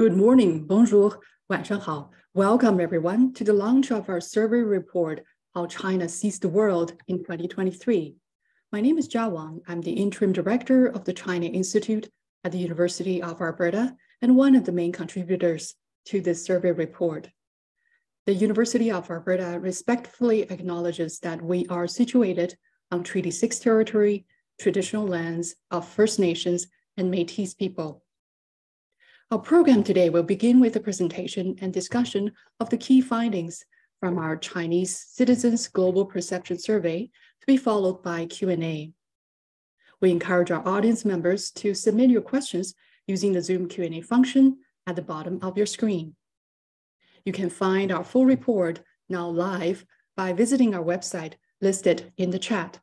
Good morning, bonjour, 晚上好. Welcome everyone to the launch of our survey report, How China Sees the World in 2023. My name is Jia Wang. I'm the interim director of the China Institute at the University of Alberta and one of the main contributors to this survey report. The University of Alberta respectfully acknowledges that we are situated on Treaty 6 territory, traditional lands of First Nations and Métis people. our program today will begin with a presentation and discussion of the key findings from our Chinese Citizens Global Perception Survey to be followed by Q&A. We encourage our audience members to submit your questions using the Zoom Q&A function at the bottom of your screen. You can find our full report now live by visiting our website listed in the chat.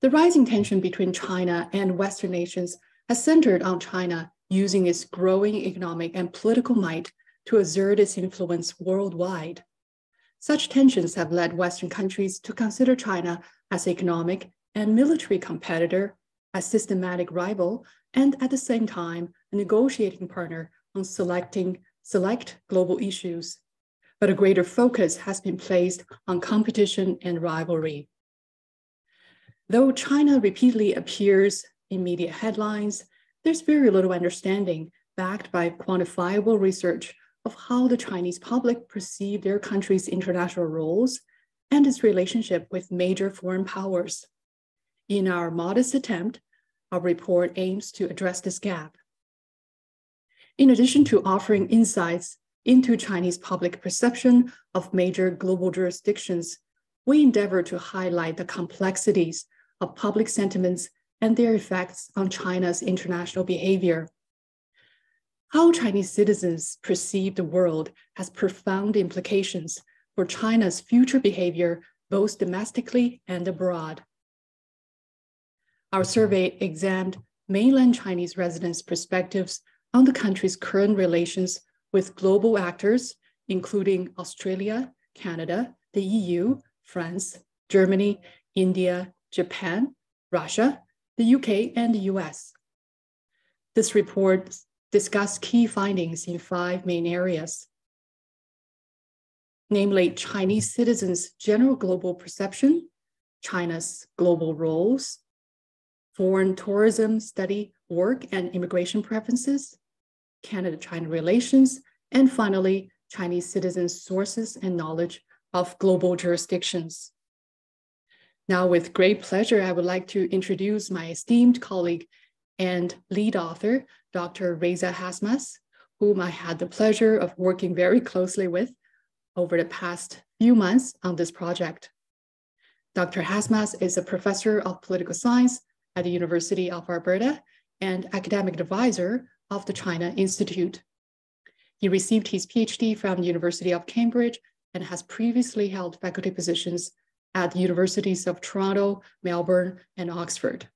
The rising tension between China and Western nations has centered on China using its growing economic and political might to assert its influence worldwide. Such tensions have led Western countries to consider China as economic and military competitor, a systematic rival, and at the same time, a negotiating partner on selecting select global issues. But a greater focus has been placed on competition and rivalry. Though China repeatedly appears in media headlines, there's very little understanding backed by quantifiable research of how the Chinese public perceive their country's international roles and its relationship with major foreign powers. In our modest attempt, our report aims to address this gap. In addition to offering insights into Chinese public perception of major global jurisdictions, we endeavor to highlight the complexities of public sentiments and their effects on China's international behavior. How Chinese citizens perceive the world has profound implications for China's future behavior, both domestically and abroad. Our survey examined mainland Chinese residents' perspectives on the country's current relations with global actors, including Australia, Canada, the EU, France, Germany, India, Japan, Russia, the UK, and the US. This report discussed key findings in five main areas, namely Chinese citizens' general global perception, China's global roles, foreign tourism study work and immigration preferences, Canada-China relations, and finally, Chinese citizens' sources and knowledge of global jurisdictions. Now, with great pleasure, I would like to introduce my esteemed colleague and lead author, Dr. Reza Hasmath, whom I had the pleasure of working very closely with over the past few months on this project. Dr. Hasmath is a professor of political science at the University of Alberta and academic advisor of the China Institute. He received his PhD from the University of Cambridge and has previously held faculty positions at the universities of Toronto, Melbourne, and Oxford.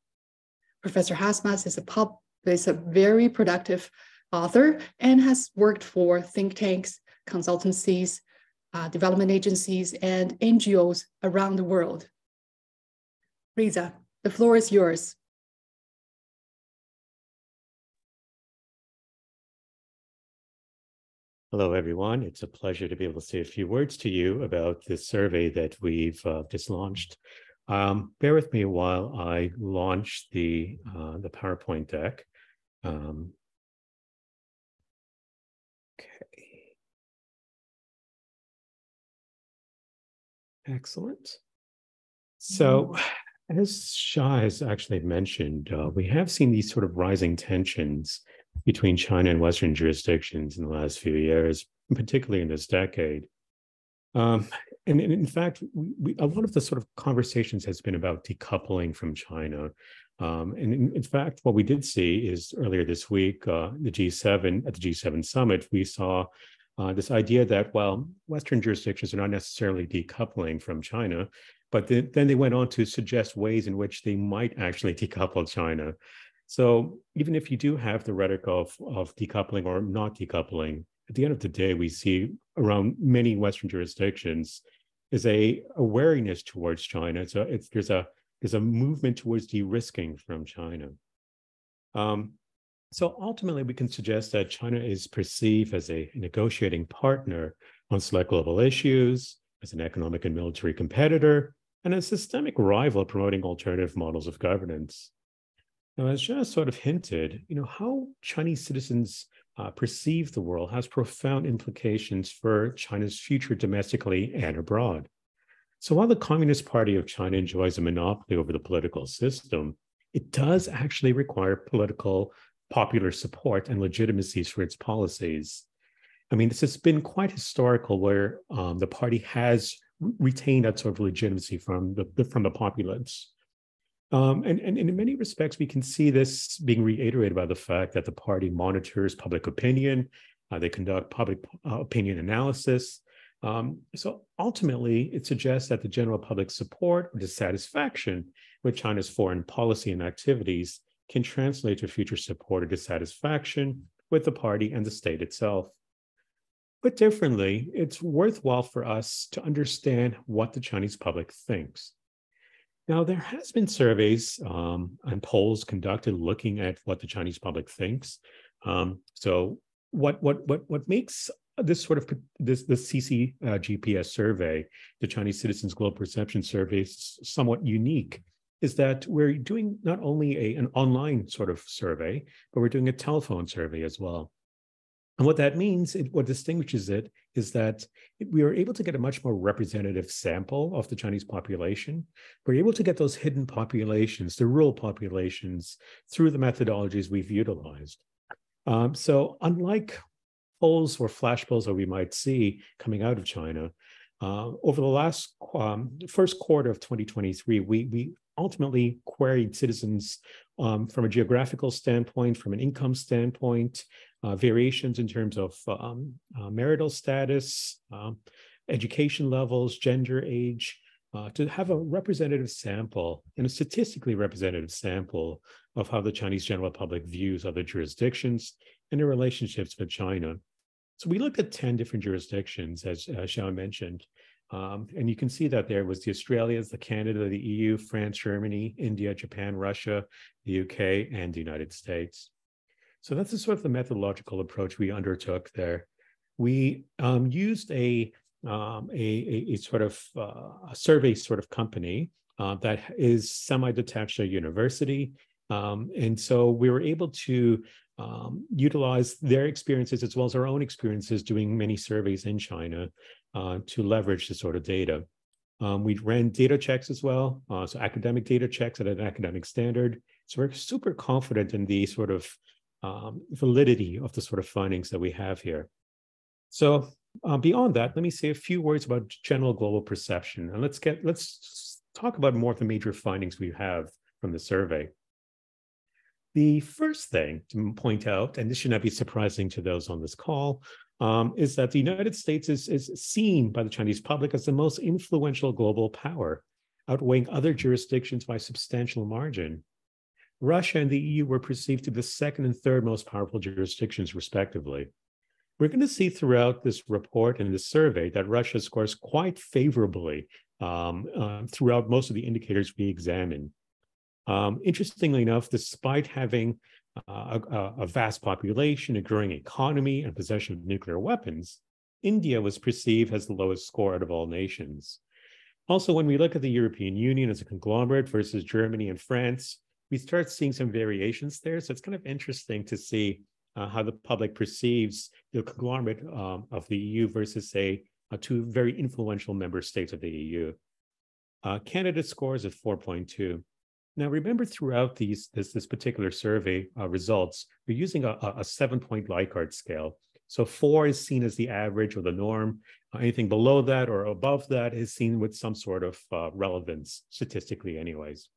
Professor Hasmath is a, pub, is a very productive author and has worked for think tanks, consultancies, uh, development agencies, and NGOs around the world. Reza, the floor is yours. Hello, everyone. It's a pleasure to be able to say a few words to you about this survey that we've uh, just launched. Um, bear with me while I launch the, uh, the PowerPoint deck. Um, okay. Excellent. So, as Shah has actually mentioned, uh, we have seen these sort of rising tensions between China and Western jurisdictions in the last few years, particularly in this decade. Um, and, and, in fact, we, we, a lot of the sort of conversations has been about decoupling from China. Um, and in, in, fact, what we did see is earlier this week, uh, the G7 at the G7 summit, we saw uh, this idea that while Western jurisdictions are not necessarily decoupling from China, but the, then they went on to suggest ways in which they might actually decouple China. So even if you do have the rhetoric of, of decoupling or not decoupling, at the end of the day, we see around many Western jurisdictions is a awareness towards China. So it's there's a there's a movement towards de-risking from China. Um, So ultimately, we can suggest that China is perceived as a negotiating partner on select global issues, as an economic and military competitor, and a systemic rival promoting alternative models of governance. Now, as just sort of hinted, you know, how Chinese citizens uh, perceive the world has profound implications for China's future domestically and abroad. So while the Communist Party of China enjoys a monopoly over the political system, it does actually require political popular support and legitimacies for its policies. I mean, this has been quite historical where um, the party has retained that sort of legitimacy from the, from the populace. Um, and, and, in many respects, we can see this being reiterated by the fact that the party monitors public opinion, uh, they conduct public uh, opinion analysis. Um, so ultimately, it suggests that the general public support or dissatisfaction with China's foreign policy and activities can translate to future support or dissatisfaction with the party and the state itself. But differently, it's worthwhile for us to understand what the Chinese public thinks. Now, there has been surveys um, and polls conducted looking at what the Chinese public thinks. Um, so, what what what what makes this sort of this the CC uh, GPS survey, the Chinese Citizens Global Perception Survey, somewhat unique is that we're doing not only a, an online sort of survey, but we're doing a telephone survey as well. And what that means, it, what distinguishes it, is that we are able to get a much more representative sample of the Chinese population. We're able to get those hidden populations, the rural populations, through the methodologies we've utilized. Um, so, unlike polls or flash polls that we might see coming out of China, uh, over the last um, first quarter of 2023, we we ultimately queried citizens um, from a geographical standpoint, from an income standpoint, uh, variations in terms of um, uh, marital status, um, education levels, gender, age, uh, to have a representative sample and a statistically representative sample of how the Chinese general public views other jurisdictions and their relationships with China. So we looked at 10 different jurisdictions, as uh, Xiao mentioned, um, and you can see that there was the Australias, the Canada, the EU, France, Germany, India, Japan, Russia, the UK, and the United States. So that's the sort of the methodological approach we undertook there. We um, used a, um, a, a, sort of uh, a survey sort of company uh, that is semi-detached at university. Um, and so we were able to um, utilize their experiences as well as our own experiences doing many surveys in China uh, to leverage this sort of data. Um, we ran data checks as well, uh, so academic data checks at an academic standard. So we're super confident in the sort of um, validity of the sort of findings that we have here. So uh, beyond that, let me say a few words about general global perception, and let's get let's talk about more of the major findings we have from the survey. The first thing to point out, and this should not be surprising to those on this call, um, is that the United States is, is seen by the Chinese public as the most influential global power, outweighing other jurisdictions by substantial margin. Russia and the EU were perceived to be the second and third most powerful jurisdictions, respectively. We're going to see throughout this report and this survey that Russia scores quite favorably um, uh, throughout most of the indicators we examine. Um, interestingly enough, despite having uh, a, a, vast population, a growing economy, and possession of nuclear weapons, India was perceived as the lowest score out of all nations. Also, when we look at the European Union as a conglomerate versus Germany and France, we start seeing some variations there. So it's kind of interesting to see uh, how the public perceives the conglomerate um, of the EU versus, say, uh, two very influential member states of the EU. Uh, Canada scores at 4.2. Now, remember throughout these this, this particular survey uh, results, we're using a, a seven-point Likert scale. So four is seen as the average or the norm. Uh, anything below that or above that is seen with some sort of uh, relevance, statistically anyways.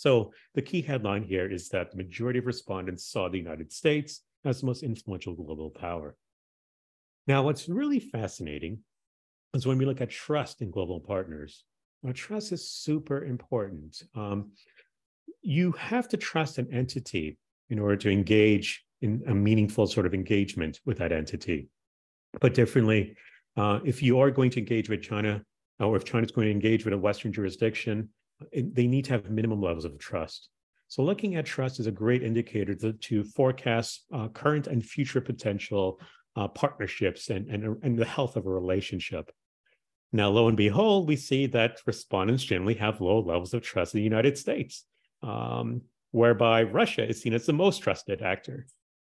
So the key headline here is that the majority of respondents saw the United States as the most influential global power. Now, what's really fascinating is when we look at trust in global partners. Now, trust is super important. Um, you have to trust an entity in order to engage in a meaningful sort of engagement with that entity. But differently, uh, if you are going to engage with China, or if China is going to engage with a Western jurisdiction, they need to have minimum levels of trust. So looking at trust is a great indicator to, to forecast uh, current and future potential uh, partnerships and, and, and the health of a relationship. Now, lo and behold, we see that respondents generally have low levels of trust in the United States, um, whereby Russia is seen as the most trusted actor.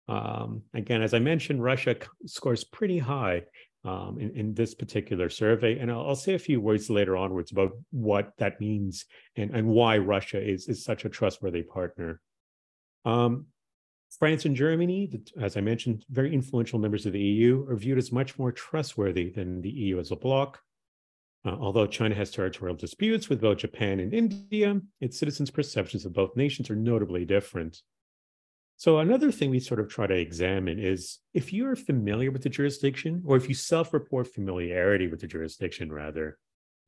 Um, again, as I mentioned, Russia scores pretty high um, in, in, this particular survey. And I'll, I'll, say a few words later onwards about what that means and, and why Russia is, is such a trustworthy partner. Um, France and Germany, as I mentioned, very influential members of the EU, are viewed as much more trustworthy than the EU as a bloc. Uh, although China has territorial disputes with both Japan and India, its citizens' perceptions of both nations are notably different. So another thing we sort of try to examine is if you're familiar with the jurisdiction, or if you self-report familiarity with the jurisdiction, rather,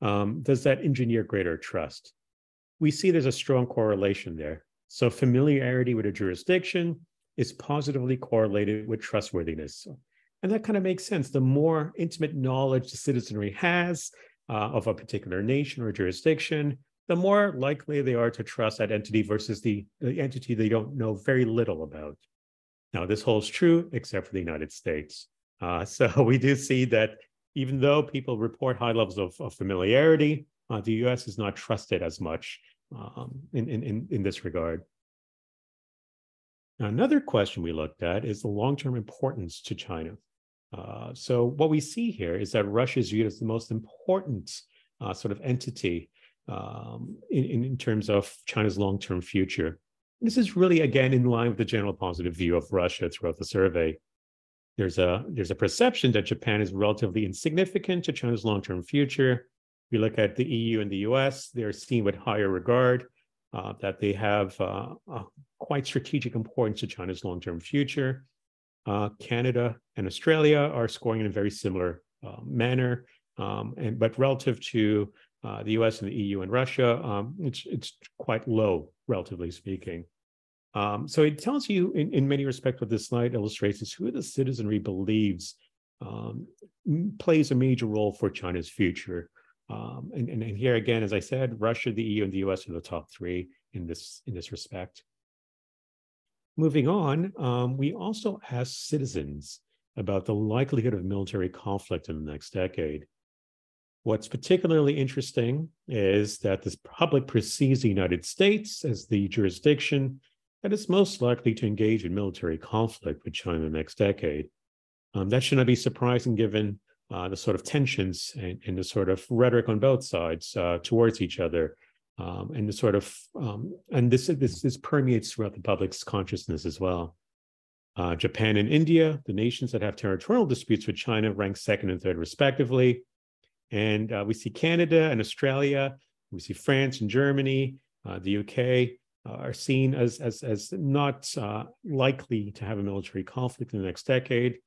um, does that engineer greater trust? We see there's a strong correlation there. So familiarity with a jurisdiction is positively correlated with trustworthiness. And that kind of makes sense. The more intimate knowledge the citizenry has uh, of a particular nation or jurisdiction, the more likely they are to trust that entity versus the, the entity they don't know very little about. Now, this holds true except for the United States. Uh, so we do see that even though people report high levels of, of familiarity, uh, the US is not trusted as much um, in, in, in this regard. Now, another question we looked at is the long-term importance to China. Uh, so what we see here is that Russia is viewed as the most important uh, sort of entity um, in, in terms of China's long term future. This is really, again, in line with the general positive view of Russia throughout the survey. There's a, there's a perception that Japan is relatively insignificant to China's long term future. You look at the EU and the US, they're seen with higher regard, uh, that they have uh, quite strategic importance to China's long term future. Uh, Canada and Australia are scoring in a very similar uh, manner. Um, and but relative to uh, the US and the EU and Russia, um, it's, it's quite low, relatively speaking. Um, so it tells you in, in many respects what this slide illustrates is who the citizenry believes um, plays a major role for China's future. Um, and, and, and, here again, as I said, Russia, the EU, and the US are the top three in this, in this respect. Moving on, um, we also asked citizens about the likelihood of military conflict in the next decade. What's particularly interesting is that this public perceives the United States as the jurisdiction that is most likely to engage in military conflict with China in the next decade. Um, that should not be surprising given uh, the sort of tensions and, and, the sort of rhetoric on both sides uh, towards each other, um, and the sort of um, and this, this this permeates throughout the public's consciousness as well. Uh, Japan and India, the nations that have territorial disputes with China, rank second and third respectively. And uh, we see Canada and Australia, we see France and Germany, uh, the UK uh, are seen as, as, as not uh, likely to have a military conflict in the next decade.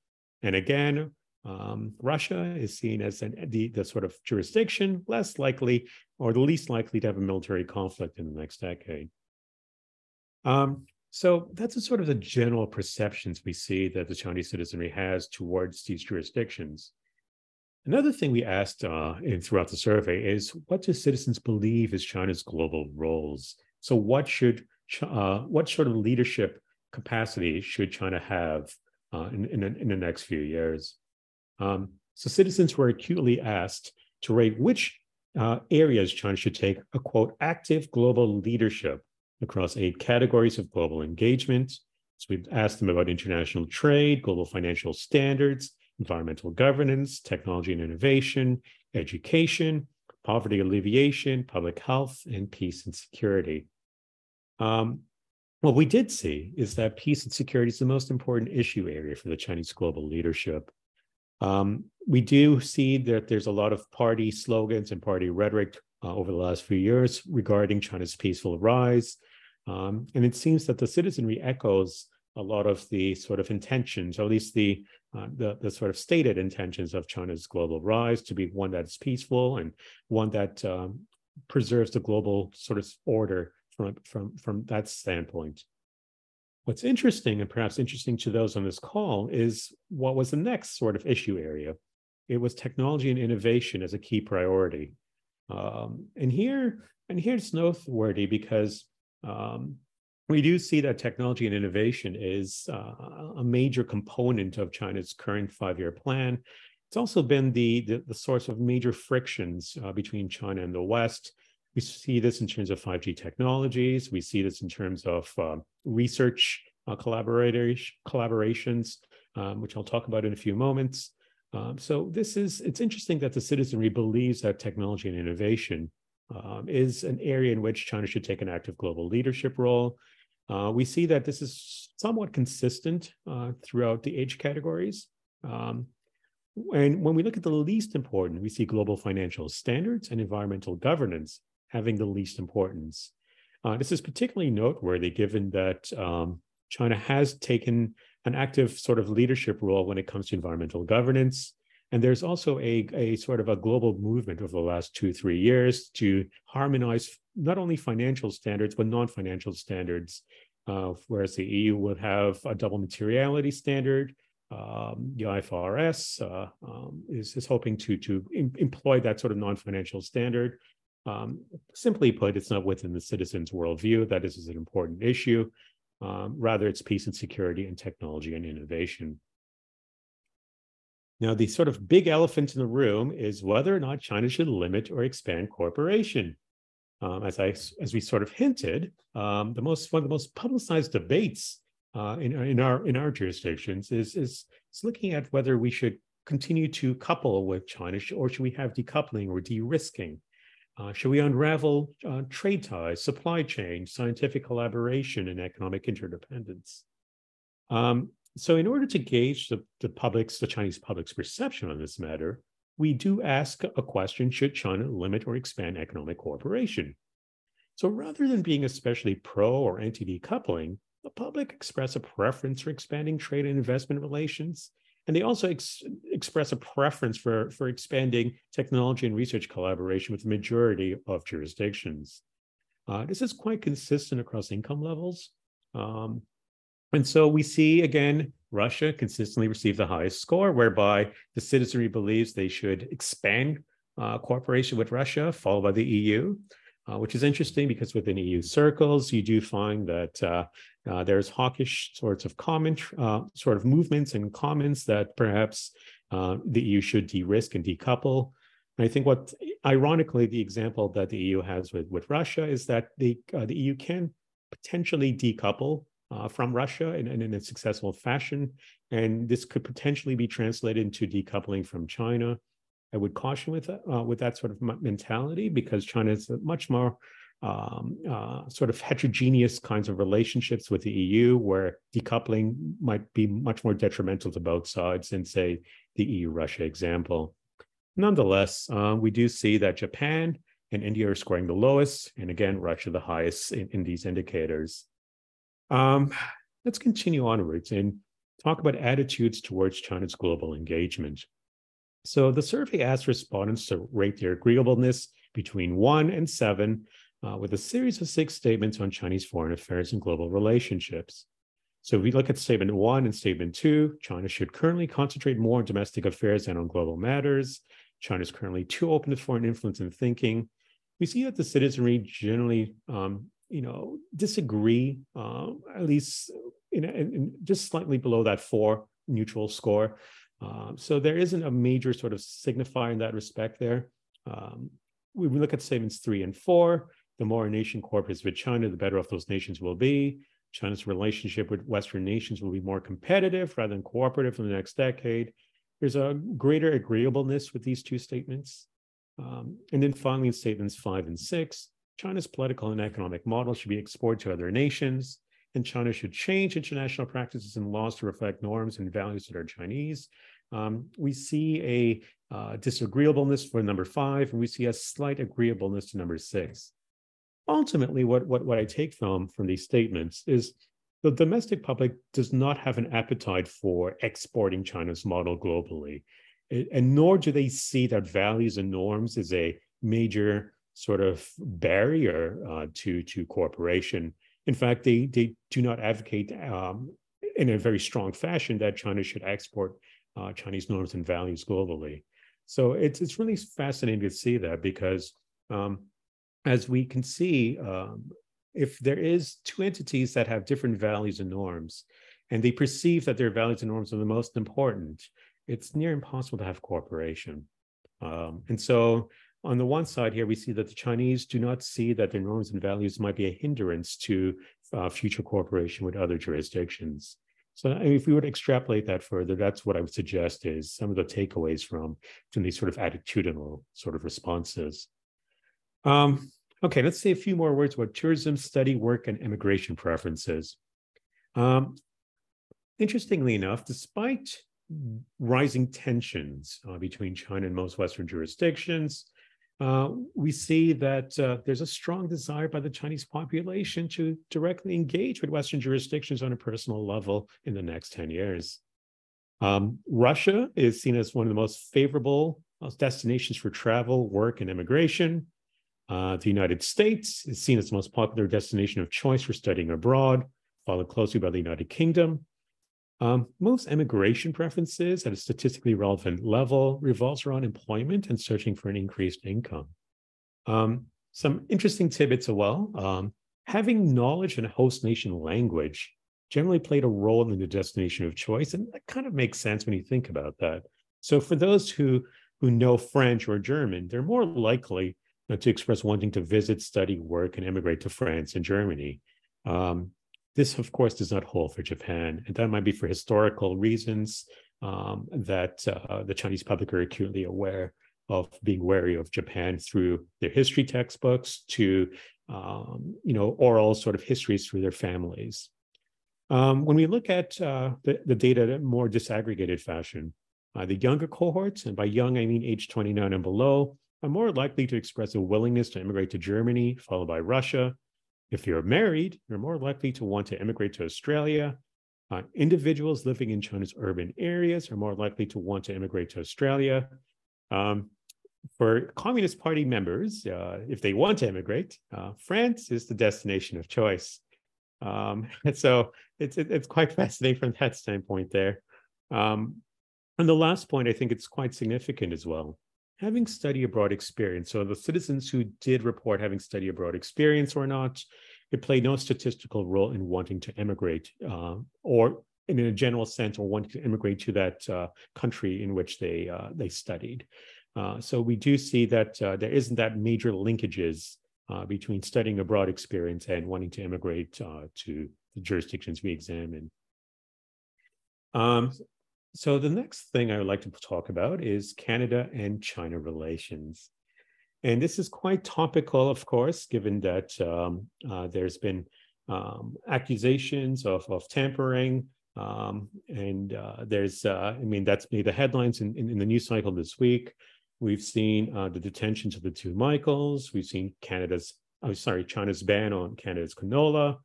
And again, um, Russia is seen as an, the, the sort of jurisdiction less likely or the least likely to have a military conflict in the next decade. Um, so that's sort of the general perceptions we see that the Chinese citizenry has towards these jurisdictions. Another thing we asked uh, in throughout the survey is what do citizens believe is China's global roles? So what should uh, what sort of leadership capacity should China have uh, in, in, in, the next few years? Um, so citizens were acutely asked to rate which uh, areas China should take a quote active global leadership across eight categories of global engagement. So we've asked them about international trade, global financial standards, environmental governance, technology and innovation, education, poverty alleviation, public health, and peace and security. Um, what we did see is that peace and security is the most important issue area for the Chinese global leadership. Um, we do see that there's a lot of party slogans and party rhetoric uh, over the last few years regarding China's peaceful rise. Um, and it seems that the citizenry echoes a lot of the sort of intentions, or at least the, uh, the, the sort of stated intentions of China's global rise to be one that's peaceful and one that um, preserves the global sort of order from, from, from that standpoint. What's interesting, and perhaps interesting to those on this call, is what was the next sort of issue area. It was technology and innovation as a key priority. Um, and here, and here's noteworthy because um, we do see that technology and innovation is uh, a major component of China's current five-year plan. It's also been the, the, the source of major frictions uh, between China and the West. We see this in terms of 5G technologies. We see this in terms of uh, research uh, collaborations, um, which I'll talk about in a few moments. Um, so this is, it's interesting that the citizenry believes that technology and innovation um, is an area in which China should take an active global leadership role. Uh, we see that this is somewhat consistent uh, throughout the age categories. Um, and when we look at the least important, we see global financial standards and environmental governance having the least importance. Uh, this is particularly noteworthy given that um, China has taken an active sort of leadership role when it comes to environmental governance. And there's also a, a sort of a global movement over the last two, three years to harmonize not only financial standards, but non financial standards. Uh, whereas the EU would have a double materiality standard, um, the IFRS uh, um, is, is hoping to, to em- employ that sort of non financial standard. Um, simply put, it's not within the citizens' worldview that this is an important issue. Um, rather, it's peace and security and technology and innovation. Now, the sort of big elephant in the room is whether or not China should limit or expand cooperation. Um, as I as we sort of hinted, um, the most one of the most publicized debates uh, in in our in our jurisdictions is is is looking at whether we should continue to couple with China or should we have decoupling or de-risking. Uh, should we unravel uh, trade ties, supply chain, scientific collaboration, and economic interdependence? Um, so in order to gauge the, the public's, the Chinese public's perception on this matter, we do ask a question, should China limit or expand economic cooperation? So rather than being especially pro or anti-decoupling, the public express a preference for expanding trade and investment relations. And they also ex- express a preference for, for expanding technology and research collaboration with the majority of jurisdictions. Uh, this is quite consistent across income levels. Um, and so we see again, Russia consistently receive the highest score, whereby the citizenry believes they should expand uh, cooperation with Russia, followed by the EU, uh, which is interesting because within EU circles, you do find that uh, uh there's hawkish sorts of comment, uh, sort of movements and comments that perhaps uh, the EU should de-risk and decouple. I think what, ironically, the example that the EU has with, with Russia is that the, the EU can potentially decouple uh, from Russia in, in, a successful fashion. And this could potentially be translated into decoupling from China. I would caution with uh, with that sort of mentality because China is much more um, uh, sort of heterogeneous kinds of relationships with the EU, where decoupling might be much more detrimental to both sides than, say, the EU Russia example. Nonetheless, uh, we do see that Japan and India are scoring the lowest, and again, Russia the highest in, in these indicators. Um, let's continue onwards and talk about attitudes towards China's global engagement. So the survey asked respondents to rate their agreeableness between one and seven, uh, with a series of six statements on Chinese foreign affairs and global relationships. So if we look at statement one and statement two, China should currently concentrate more on domestic affairs than on global matters. China is currently too open to foreign influence and thinking. We see that the citizenry generally um, you know, disagree, uh, at least in, in, just slightly below that four neutral score. Um, so there isn't a major sort of signifier in that respect there. Um, we look at statements three and four. The more a nation cooperates with China, the better off those nations will be. China's relationship with Western nations will be more competitive rather than cooperative in the next decade. There's a greater agreeableness with these two statements. Um, and then finally, in statements five and six, China's political and economic model should be exported to other nations, and China should change international practices and laws to reflect norms and values that are Chinese. Um, we see a uh, disagreeableness for number five, and we see a slight agreeableness to number six. Ultimately, what, what, what I take from, from these statements is the domestic public does not have an appetite for exporting China's model globally, and nor do they see that values and norms is a major sort of barrier uh, to to cooperation. In fact, they they do not advocate um, in a very strong fashion that China should export uh, Chinese norms and values globally. So it's it's really fascinating to see that because um, as we can see um, if there is two entities that have different values and norms, and they perceive that their values and norms are the most important, it's near impossible to have cooperation. Um, and so on the one side here, we see that the Chinese do not see that their norms and values might be a hindrance to uh, future cooperation with other jurisdictions. So if we were to extrapolate that further, that's what I would suggest is some of the takeaways from, from these sort of attitudinal sort of responses. Um, okay, let's say a few more words about tourism, study, work, and immigration preferences. Um, interestingly enough, despite rising tensions uh, between China and most Western jurisdictions, uh, we see that uh, there's a strong desire by the Chinese population to directly engage with Western jurisdictions on a personal level in the next 10 years. Um, Russia is seen as one of the most favorable uh, destinations for travel, work, and immigration. Uh, the United States is seen as the most popular destination of choice for studying abroad, followed closely by the United Kingdom. Um, most immigration preferences at a statistically relevant level revolves around employment and searching for an increased income. Um, some interesting tidbits as well. Um, having knowledge in a host nation language generally played a role in the destination of choice, and that kind of makes sense when you think about that. So for those who who know French or German, they're more likely to express wanting to visit, study, work, and immigrate to France and Germany. Um, this, of course, does not hold for Japan, and that might be for historical reasons um, that uh, the Chinese public are acutely aware of being wary of Japan through their history textbooks to, um, you know, oral sort of histories through their families. Um, when we look at uh, the, the, data in a more disaggregated fashion, uh, the younger cohorts, and by young I mean age 29 and below, are more likely to express a willingness to immigrate to Germany, followed by Russia, if you're married, you're more likely to want to immigrate to Australia. Uh, individuals living in China's urban areas are more likely to want to immigrate to Australia. Um, for Communist Party members, uh, if they want to immigrate, uh, France is the destination of choice. Um, and so it's it, it's quite fascinating from that standpoint there. Um, and the last point, I think it's quite significant as well having study abroad experience. So the citizens who did report having study abroad experience or not, it played no statistical role in wanting to emigrate uh, or in a general sense or wanting to immigrate to that uh, country in which they uh, they studied. Uh, so we do see that uh, there isn't that major linkages uh, between studying abroad experience and wanting to immigrate to the jurisdictions we examine. Um, so the next thing I would like to talk about is Canada and China relations. And this is quite topical, of course, given that um, uh, there's been um, accusations of, of tampering. Um, and uh, there's, uh, I mean, that's the headlines in, in, in, the news cycle this week. We've seen uh, the detentions of the two Michaels. We've seen Canada's, oh, sorry, China's ban on Canada's canola.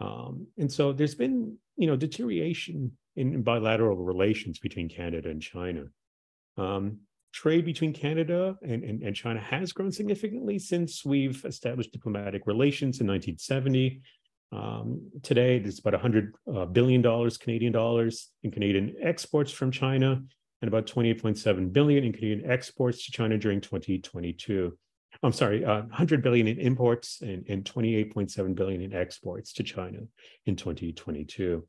Um, and so there's been, you know, deterioration in bilateral relations between Canada and China. Um, trade between Canada and, and, and, China has grown significantly since we've established diplomatic relations in 1970. Um, today, there's about 100 uh, billion dollars Canadian dollars in Canadian exports from China, and about 28.7 billion in Canadian exports to China during 2022. I'm sorry, uh, 100 billion in imports and, and 28.7 billion in exports to China in 2022.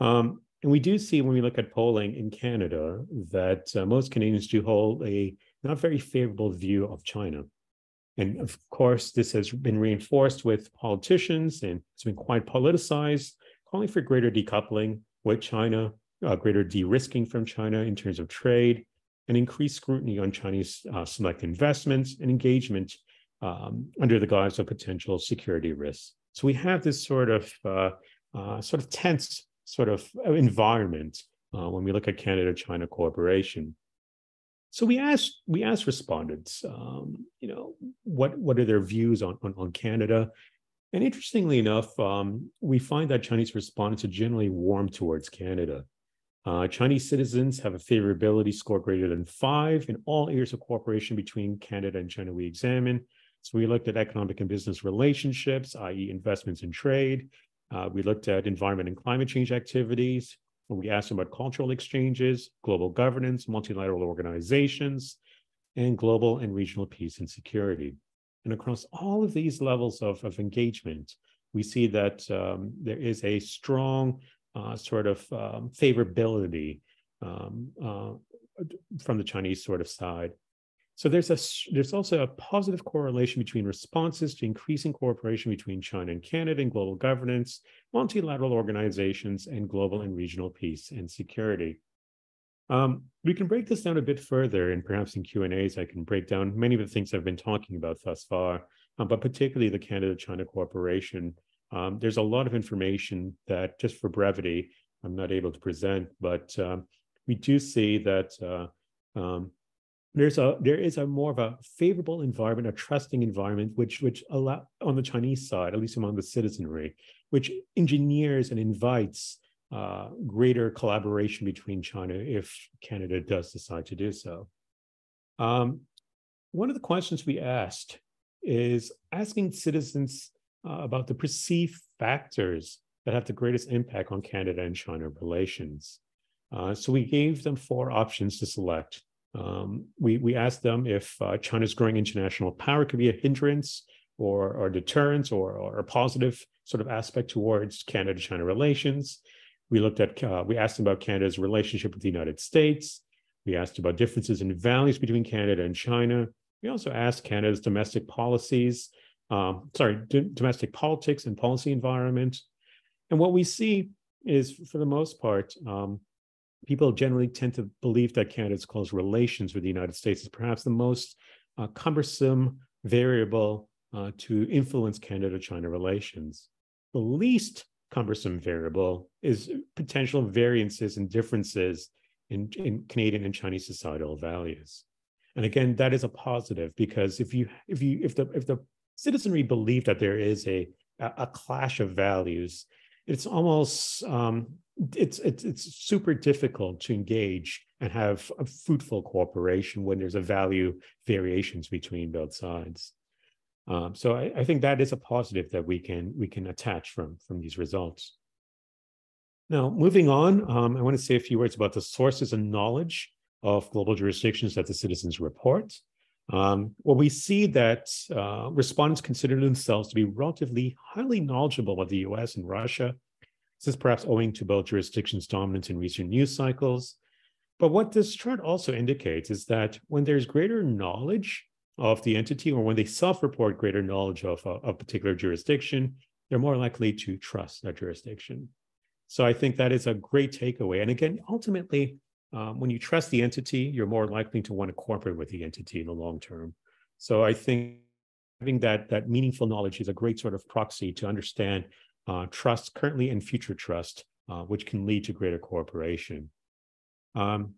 Um, and we do see when we look at polling in Canada that uh, most Canadians do hold a not very favorable view of China. And of course, this has been reinforced with politicians and it's been quite politicized, calling for greater decoupling with China, uh, greater de risking from China in terms of trade, and increased scrutiny on Chinese uh, select investments and engagement um, under the guise of potential security risks. So we have this sort of uh, uh sort of tense sort of environment uh, when we look at Canada-China cooperation. So we asked we asked respondents, um, you know, what what are their views on on, on Canada, and interestingly enough, um, we find that Chinese respondents are generally warm towards Canada. Uh, Chinese citizens have a favorability score greater than five in all areas of cooperation between Canada and China we examine. So we looked at economic and business relationships, i.e., investments and trade, uh, we looked at environment and climate change activities. We asked about cultural exchanges, global governance, multilateral organizations, and global and regional peace and security. And across all of these levels of, of engagement, we see that um, there is a strong uh, sort of um, favorability um, uh, from the Chinese sort of side. So there's a there's also a positive correlation between responses to increasing cooperation between China and Canada in global governance, multilateral organizations, and global and regional peace and security. Um, we can break this down a bit further, and perhaps in Q and A's, I can break down many of the things I've been talking about thus far, um, but particularly the Canada-China cooperation. Um, there's a lot of information that, just for brevity, I'm not able to present, but um, we do see that uh, um, there's a there is a more of a favorable environment, a trusting environment, which which allow on the Chinese side, at least among the citizenry, which engineers and invites uh, greater collaboration between China if Canada does decide to do so. Um, one of the questions we asked is asking citizens uh, about the perceived factors that have the greatest impact on Canada and China relations. Uh, so we gave them four options to select. Um, we, we asked them if uh, China's growing international power could be a hindrance or, or deterrence or, or a positive sort of aspect towards Canada-China relations. We looked at, uh, we asked them about Canada's relationship with the United States. We asked about differences in values between Canada and China. We also asked Canada's domestic policies, um, sorry, domestic politics and policy environment. And what we see is, for the most part, um, people generally tend to believe that Canada's close relations with the United States is perhaps the most uh, cumbersome variable uh, to influence Canada China relations. The least cumbersome variable is potential variances and differences in, in Canadian and Chinese societal values. And again, that is a positive because if you if you if the if the citizenry believe that there is a a clash of values, it's almost um, it's, it's it's super difficult to engage and have a fruitful cooperation when there's a value variations between both sides. Um, so I, I, think that is a positive that we can we can attach from from these results. Now, moving on, um, I want to say a few words about the sources and knowledge of global jurisdictions that the citizens report. Um, well, we see that uh, respondents consider themselves to be relatively highly knowledgeable of the US and Russia, this is perhaps owing to both jurisdictions' dominance in recent news cycles. But what this chart also indicates is that when there's greater knowledge of the entity or when they self-report greater knowledge of a, a particular jurisdiction, they're more likely to trust that jurisdiction. So I think that is a great takeaway. And again, ultimately, um, when you trust the entity, you're more likely to want to cooperate with the entity in the long term. So I think having that that meaningful knowledge is a great sort of proxy to understand uh, trust currently and future trust, uh, which can lead to greater cooperation. Um,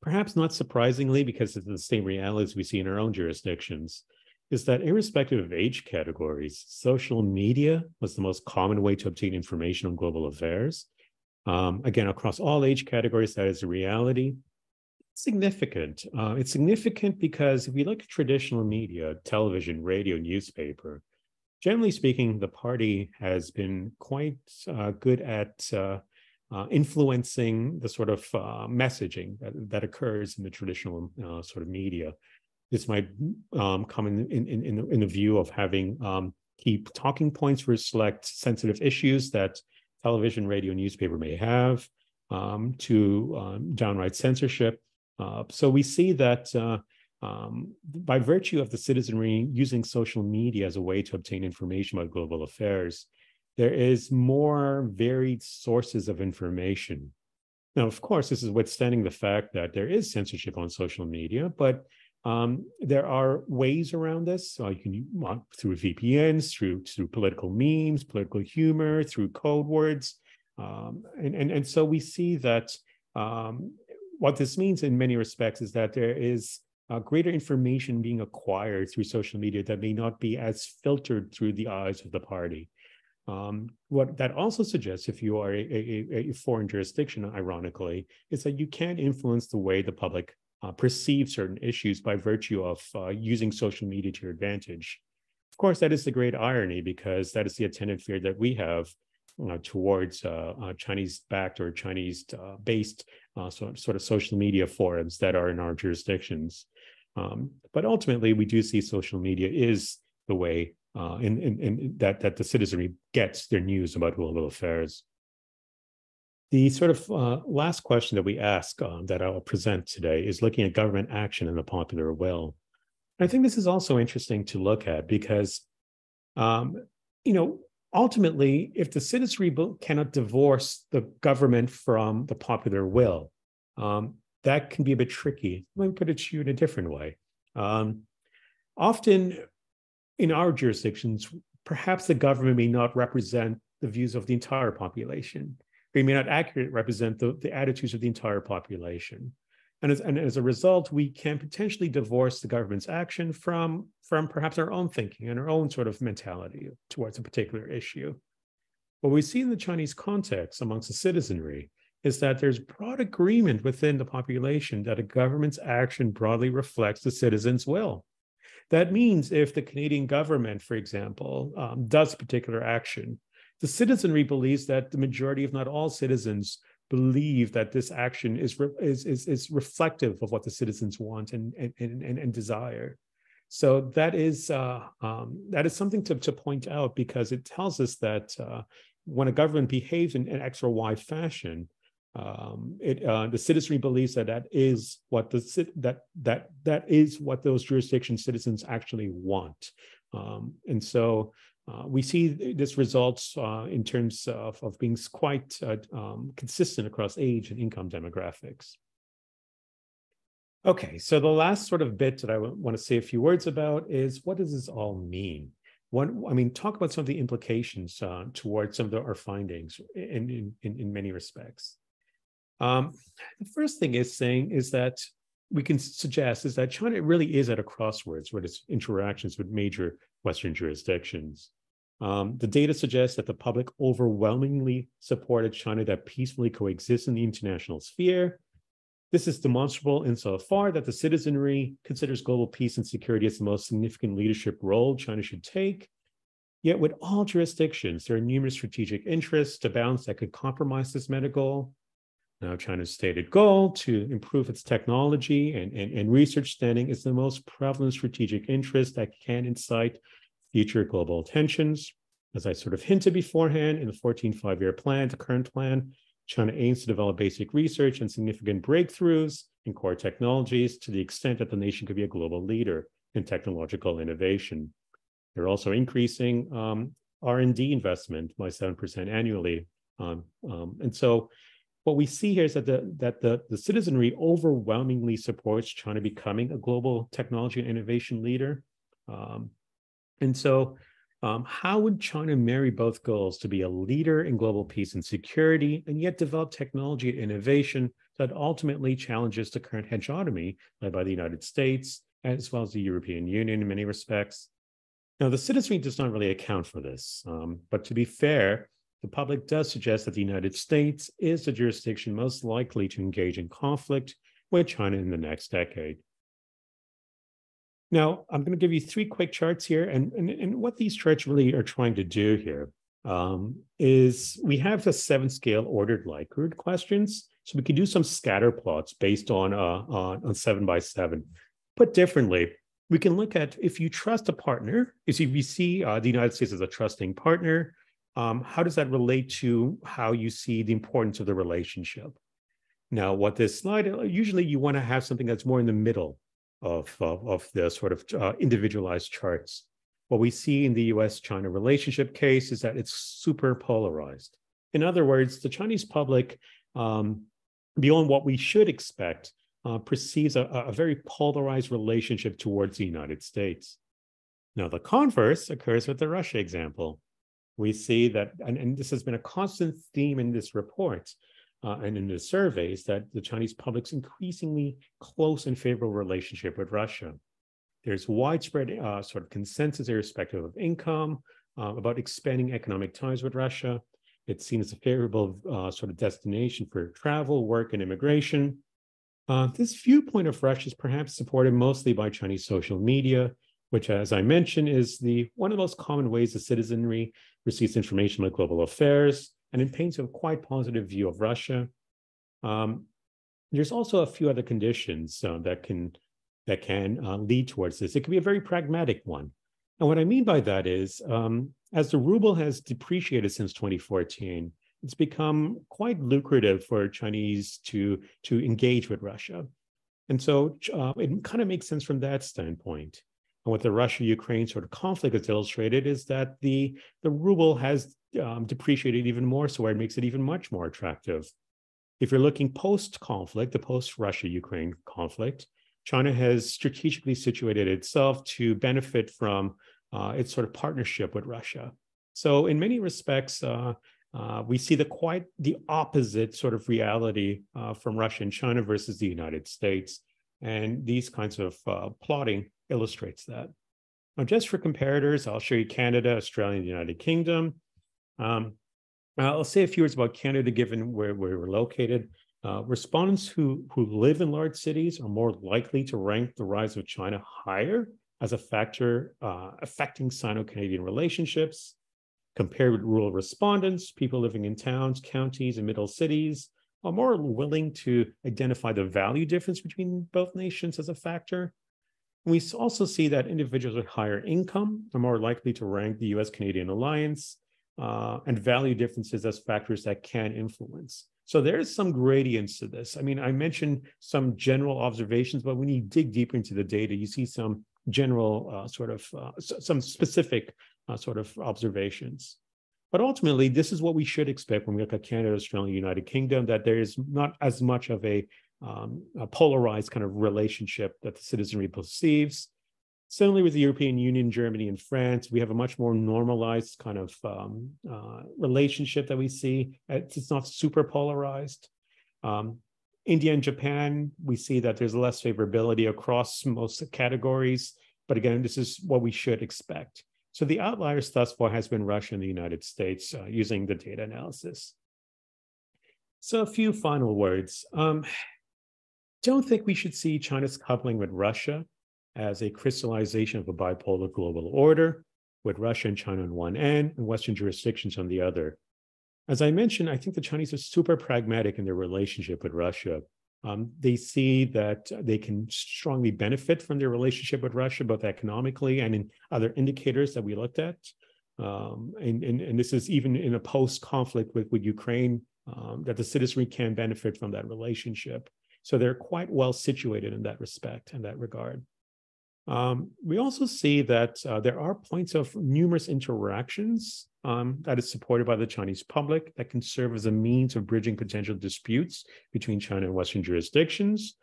perhaps not surprisingly, because of the same realities we see in our own jurisdictions, is that irrespective of age categories, social media was the most common way to obtain information on global affairs. Um, again, across all age categories, that is a reality. significant. Uh, it's significant because if we look at traditional media, television, radio, newspaper, generally speaking, the party has been quite uh, good at uh, uh, influencing the sort of uh, messaging that, that, occurs in the traditional uh, sort of media. This might um, come in, in, in, the, in, the, view of having um, key talking points for select sensitive issues that television, radio, newspaper may have, um, to um, downright censorship. Uh, so we see that um, by virtue of the citizenry using social media as a way to obtain information about global affairs, there is more varied sources of information. Now, of course, this is withstanding the fact that there is censorship on social media, but um, there are ways around this. So you can uh, through VPNs, through through political memes, political humor, through code words, um, and, and and so we see that um, what this means in many respects is that there is uh, greater information being acquired through social media that may not be as filtered through the eyes of the party. Um, what that also suggests, if you are a, a, a, foreign jurisdiction, ironically, is that you can't influence the way the public uh, perceives certain issues by virtue of uh, using social media to your advantage. Of course, that is the great irony because that is the attendant fear that we have uh, towards uh, uh, Chinese-backed or Chinese-based uh, sort, sort of social media forums that are in our jurisdictions. Um, but ultimately, we do see social media is the way uh, in, in, in that that the citizenry gets their news about global affairs. The sort of uh, last question that we ask um, that I'll present today is looking at government action and the popular will. I think this is also interesting to look at because, um, you know, ultimately, if the citizenry cannot divorce the government from the popular will, um, that can be a bit tricky. Let me put it to you in a different way. Um, often in our jurisdictions, perhaps the government may not represent the views of the entire population. They may not accurately represent the, the attitudes of the entire population. And as, and as a result, we can potentially divorce the government's action from, from perhaps our own thinking and our own sort of mentality towards a particular issue. What we see in the Chinese context amongst the citizenry is that there's broad agreement within the population that a government's action broadly reflects the citizens' will. That means if the Canadian government, for example, um, does a particular action, the citizenry believes that the majority, if not all citizens, believe that this action is, is, is, is reflective of what the citizens want and, and, and, and desire. So that is uh, um, that is something to, to point out because it tells us that uh, when a government behaves in an X or Y fashion, um, it, uh, the citizenry believes that that is what the that that that is what those jurisdiction citizens actually want, um, and so uh, we see this results uh, in terms of, of being quite uh, um, consistent across age and income demographics. Okay, so the last sort of bit that I want to say a few words about is what does this all mean? What I mean, talk about some of the implications uh, towards some of the, our findings in, in, in many respects. Um, the first thing is saying is that we can suggest is that China really is at a crossroads with its interactions with major Western jurisdictions. Um, the data suggests that the public overwhelmingly supported China that peacefully coexists in the international sphere. This is demonstrable insofar that the citizenry considers global peace and security as the most significant leadership role China should take. Yet, with all jurisdictions, there are numerous strategic interests to balance that could compromise this meta goal. Now, China's stated goal to improve its technology and, and, and research standing is the most prevalent strategic interest that can incite future global tensions. As I sort of hinted beforehand, in the 14 five year plan, the current plan, China aims to develop basic research and significant breakthroughs in core technologies to the extent that the nation could be a global leader in technological innovation. They're also increasing um, R&D investment by 7% annually. Um, um, and so what we see here is that the that the, the citizenry overwhelmingly supports China becoming a global technology and innovation leader. Um, and so, um, how would China marry both goals to be a leader in global peace and security, and yet develop technology and innovation that ultimately challenges the current hegemony led by the United States, as well as the European Union in many respects? Now, the citizenry does not really account for this, um, but to be fair, the public does suggest that the United States is the jurisdiction most likely to engage in conflict with China in the next decade. Now, I'm going to give you three quick charts here. And, and, and what these charts really are trying to do here um, is we have the seven scale ordered Likert questions. So we can do some scatter plots based on, uh, on, on seven by seven. Put differently, we can look at if you trust a partner, if you see uh, the United States as a trusting partner, um, how does that relate to how you see the importance of the relationship? Now, what this slide, uh, usually you want to have something that's more in the middle of, of, of the sort of uh, individualized charts. What we see in the US China relationship case is that it's super polarized. In other words, the Chinese public, um, beyond what we should expect, uh, perceives a, a very polarized relationship towards the United States. Now, the converse occurs with the Russia example we see that, and, and this has been a constant theme in this report uh, and in the surveys, that the Chinese public's increasingly close and favorable relationship with Russia. There's widespread uh, sort of consensus, irrespective of income, uh, about expanding economic ties with Russia. It's seen as a favorable uh, sort of destination for travel, work, and immigration. Uh, this viewpoint of Russia is perhaps supported mostly by Chinese social media, which, as I mentioned, is the one of the most common ways the citizenry receives information about global affairs, and it paints a quite positive view of Russia. Um, there's also a few other conditions uh, that can that can uh, lead towards this. It can be a very pragmatic one. And what I mean by that is, um, as the ruble has depreciated since 2014, it's become quite lucrative for Chinese to, to engage with Russia. And so uh, it kind of makes sense from that standpoint. And what the Russia-Ukraine sort of conflict has illustrated is that the, the ruble has um, depreciated even more, so it makes it even much more attractive. If you're looking post-conflict, the post-Russia-Ukraine conflict, China has strategically situated itself to benefit from uh, its sort of partnership with Russia. So in many respects, uh, uh, we see the quite the opposite sort of reality uh, from Russia and China versus the United States. And these kinds of uh, plotting illustrates that. Now, just for comparators, I'll show you Canada, Australia, and the United Kingdom. Um, I'll say a few words about Canada, given where, where we're located. Uh, respondents who, who live in large cities are more likely to rank the rise of China higher as a factor uh, affecting Sino Canadian relationships. Compared with rural respondents, people living in towns, counties, and middle cities are more willing to identify the value difference between both nations as a factor. We also see that individuals with higher income are more likely to rank the US Canadian alliance uh, and value differences as factors that can influence. So there's some gradients to this. I mean, I mentioned some general observations, but when you dig deeper into the data, you see some general uh, sort of uh, some specific uh, sort of observations. But ultimately, this is what we should expect when we look at Canada, Australia, United Kingdom, that there is not as much of a, um, a polarized kind of relationship that the citizenry perceives. Similarly, with the European Union, Germany, and France, we have a much more normalized kind of um, uh, relationship that we see. It's not super polarized. Um, India and Japan, we see that there's less favorability across most categories. But again, this is what we should expect. So the outliers thus far has been Russia and the United States uh, using the data analysis. So a few final words. Um, don't think we should see China's coupling with Russia as a crystallization of a bipolar global order, with Russia and China on one end and Western jurisdictions on the other. As I mentioned, I think the Chinese are super pragmatic in their relationship with Russia. Um, they see that they can strongly benefit from their relationship with Russia, both economically and in other indicators that we looked at. Um, and, and, and, this is even in a post-conflict with, with Ukraine, um, that the citizenry can benefit from that relationship. So they're quite well situated in that respect, in that regard. Um, we also see that uh, there are points of numerous interactions um, that is supported by the Chinese public that can serve as a means of bridging potential disputes between China and Western jurisdictions.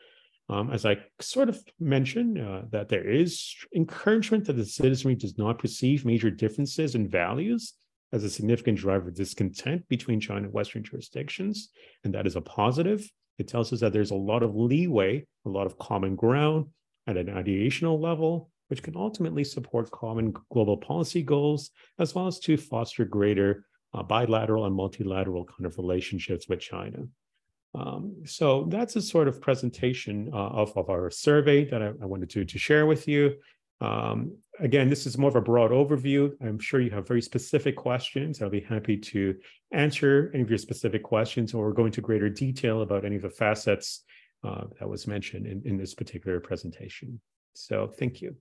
Um, as I sort of mentioned, uh, that there is encouragement that the citizenry does not perceive major differences in values as a significant driver of discontent between China and Western jurisdictions, and that is a positive. It tells us that there's a lot of leeway, a lot of common ground at an ideational level, which can ultimately support common global policy goals, as well as to foster greater uh, bilateral and multilateral kind of relationships with China. Um, so that's a sort of presentation uh, of, of our survey that I, I wanted to, to share with you. Um, again, this is more of a broad overview. I'm sure you have very specific questions. I'll be happy to answer any of your specific questions or go into greater detail about any of the facets uh, that was mentioned in, in this particular presentation. So thank you.